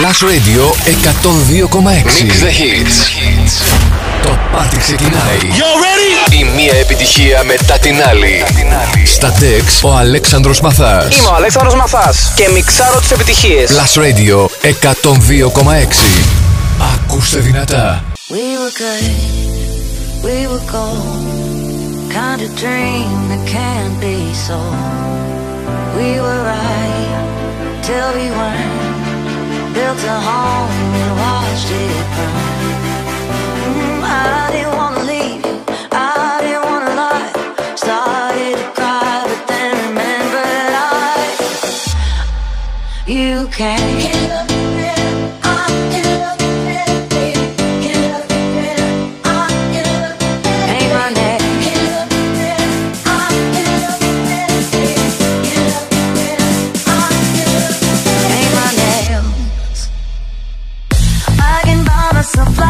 Plus Radio 102,6. Mix the hits. Το πάρτι ξεκινάει. You ready? Η μία επιτυχία μετά την άλλη. Στα τεξ ο Αλέξανδρος Μαθάς. Είμαι ο Αλέξανδρος Μαθάς και μιξάρω τις επιτυχίες. Plus Radio 102,6. Ακούστε δυνατά. We were good, we were gold. Kind of dream that can't be sold. We were right till we weren't. Built a home and watched it burn. Mm, I didn't wanna leave you, I didn't wanna lie. Started to cry, but then remembered I. You can't. Buy myself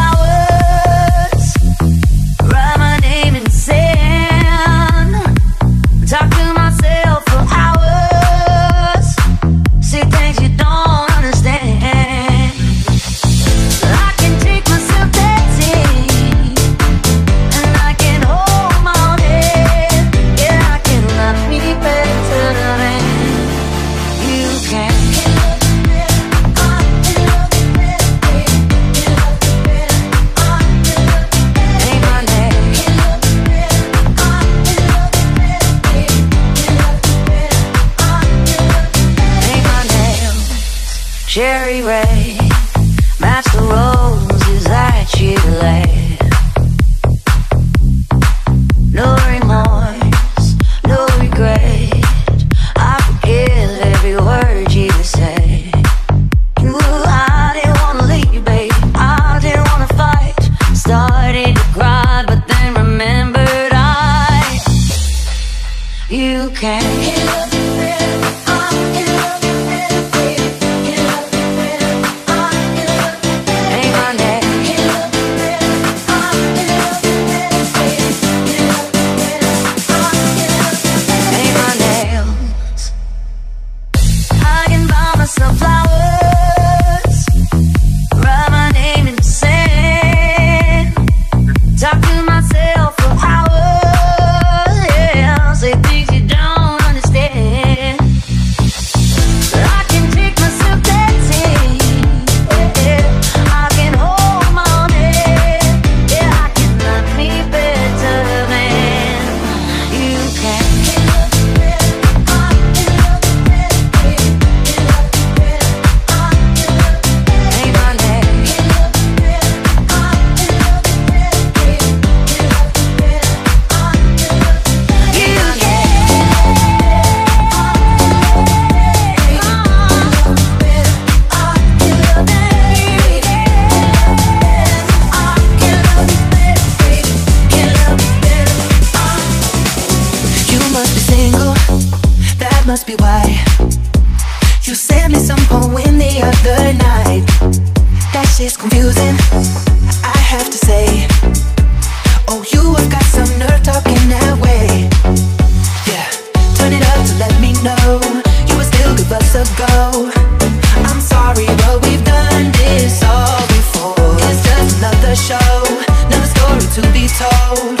told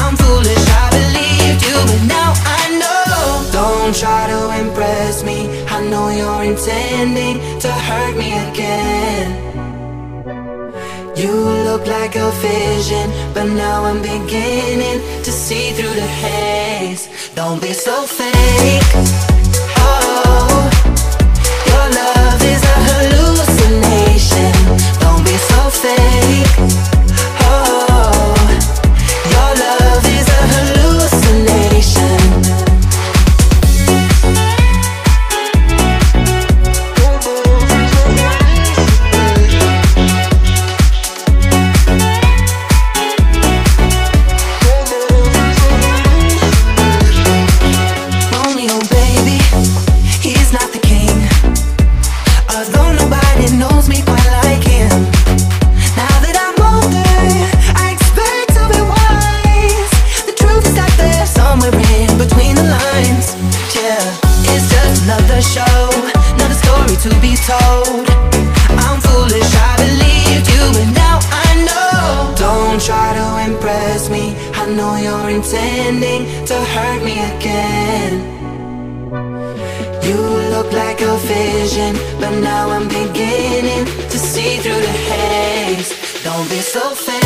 I'm foolish, I believed you, but now I know. Don't try to impress me. I know you're intending to hurt me again. You look like a vision, but now I'm beginning to see through the haze. Don't be so fake. Oh, your love is a hallucination. Don't be so fake. be so fake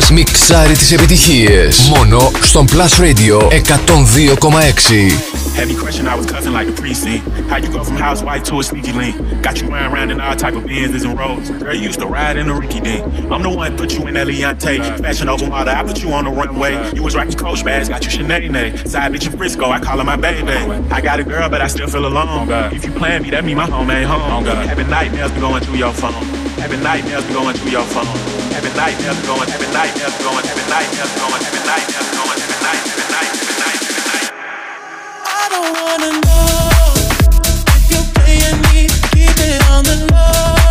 σας μιξάρει τις επιτυχίες. Μόνο στον Plus Radio 102,6. Heavy question, I was cussing like a priest. How you go from housewife to a sneaky link? Got you riding around in all type of Benz's and roads. Girl, you used to ride in a Ricky Dink. I'm the one put you in that Leontay. Fashion over water, I put you on the runway. You was rocking coach bags, got you Sinead. Side bitch in Frisco, I call her my baby. I got a girl, but I still feel alone. If you playing me, that mean my home ain't home. Oh, Having nightmares be going through your phone. Having nightmares be going through your phone every night, how's it going, every night, how's it going, every night, how's going, every night, how's going, every night, every night, every night, every night. I don't wanna know if you're playing me, keep it on the low.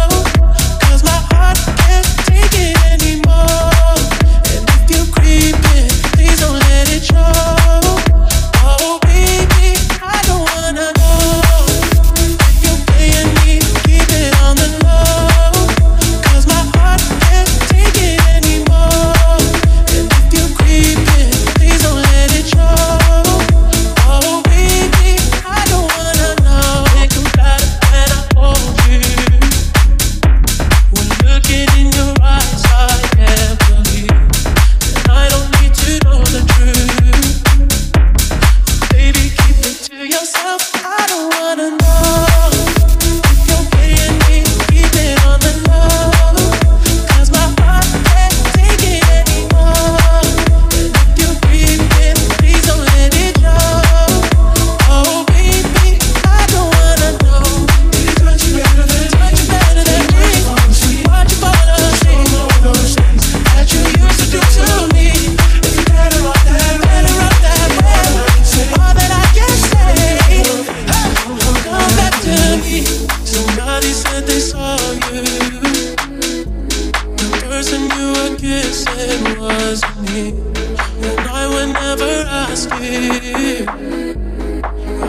Never ask you.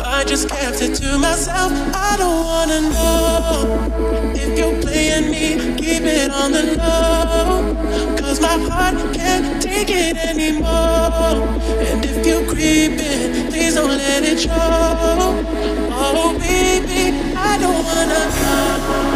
I just kept it to myself. I don't wanna know if you're playing me. Keep it on the low, cause my heart can't take it anymore. And if you're creeping, please don't let it show. Oh, baby, I don't wanna know.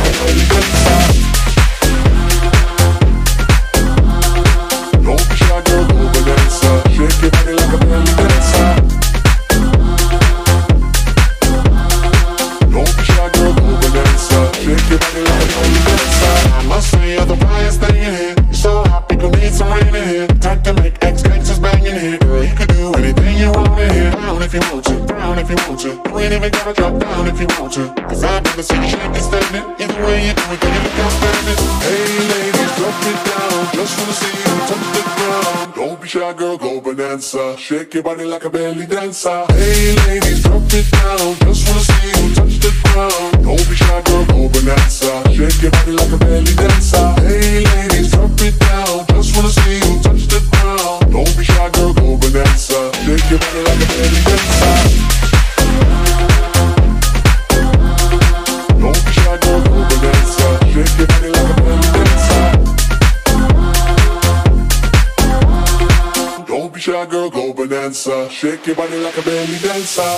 to. Ain't even gotta drop down if you want to. Cause I've never seen you shake and standing. Either way you do it, girl, you. Hey, ladies, drop it down. Just wanna see you touch the ground. Don't be shy, girl, go bonanza. Shake your body like a belly dancer. Hey, ladies, drop it down. Just wanna see you touch the ground. Don't be shy, girl, go bonanza. Shake your body like a belly dancer. Hey, ladies, drop it down. Just wanna see you touch the ground. Don't be shy, girl, go bonanza. Shake your body like a belly dancer. Don't be shy, girl, go bonanza. Shake your body like a belly dancer.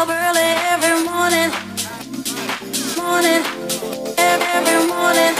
up early every morning, morning, every morning.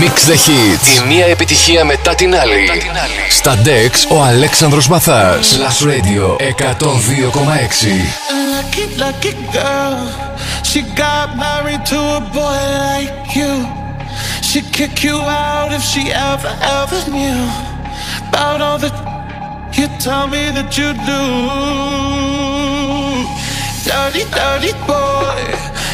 Mix the Hits. Η μία επιτυχία μετά την άλλη. Μετά την άλλη. Στα DEX ο Αλέξανδρος Μαθάς. Plus Radio 102,6. Lucky, lucky girl. She got married to a boy like you. She'd kick you out if she ever, ever knew. About all the you tell me that you do. Dirty, dirty boy.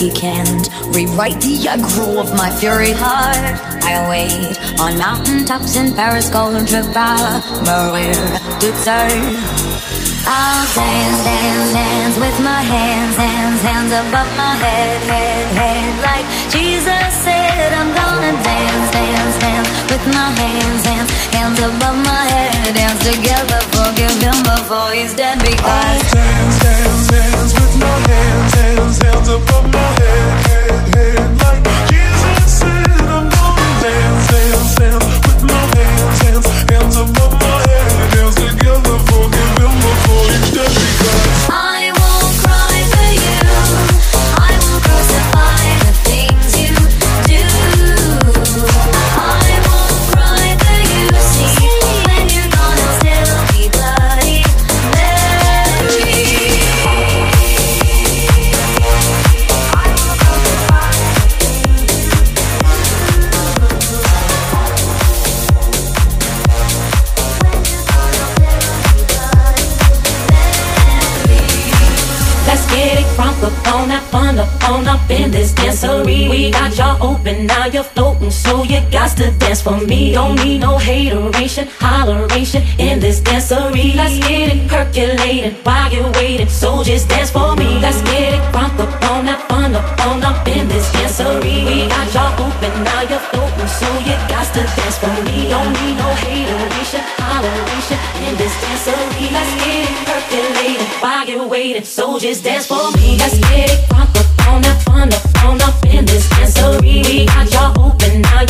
He can't rewrite the aggro of my fury heart. I wait on mountaintops in Paris, golden trip, Maria turn. I'll dance, dance, dance with my hands, hands, hands above my head, head, head. Like Jesus said, I'm gonna dance, dance, dance with my hands, hands, hands above my head. Dance together, forgive him before he's dead because. I dance, dance, dance, hands, above my We got y'all open, now you're floating, so you got to dance for me. Don't need no hateration, holleration in this dancery. Let's get it percolating while you're waiting, so just dance for me. Let's get it crunk up on that fun up on up in this dancery. We got y'all open, now you're floating, so you got to dance for me. Don't need no hateration, holleration in this dancery. Let's get it percolating while you're waiting, so just dance for me. Let's get it crunk up on that fun up up in this. We got y'all open, now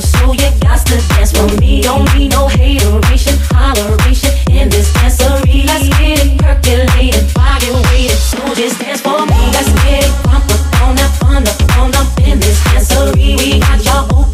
so you got to dance for me. Don't need no hateration, holleration in this dancery. Let's get it percolating you're waiting, so just dance for me. Let's get it crunk up on fun up on up in this dancery. We got y'all open,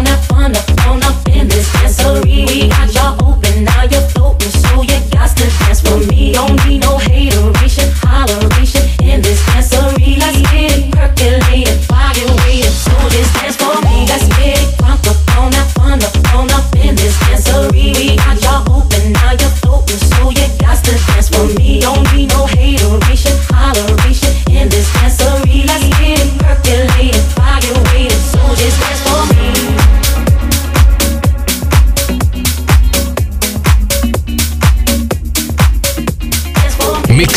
on that fun up on up in this got y'all open, now you're floating, so you got to dance for me. Don't need no hateration, holleration in this dancery. Let's it while waiting, so just dance for me. Let's get it crunk up up up in this got y'all open, now you're floating, so you got to dance for me. Don't need no hateration,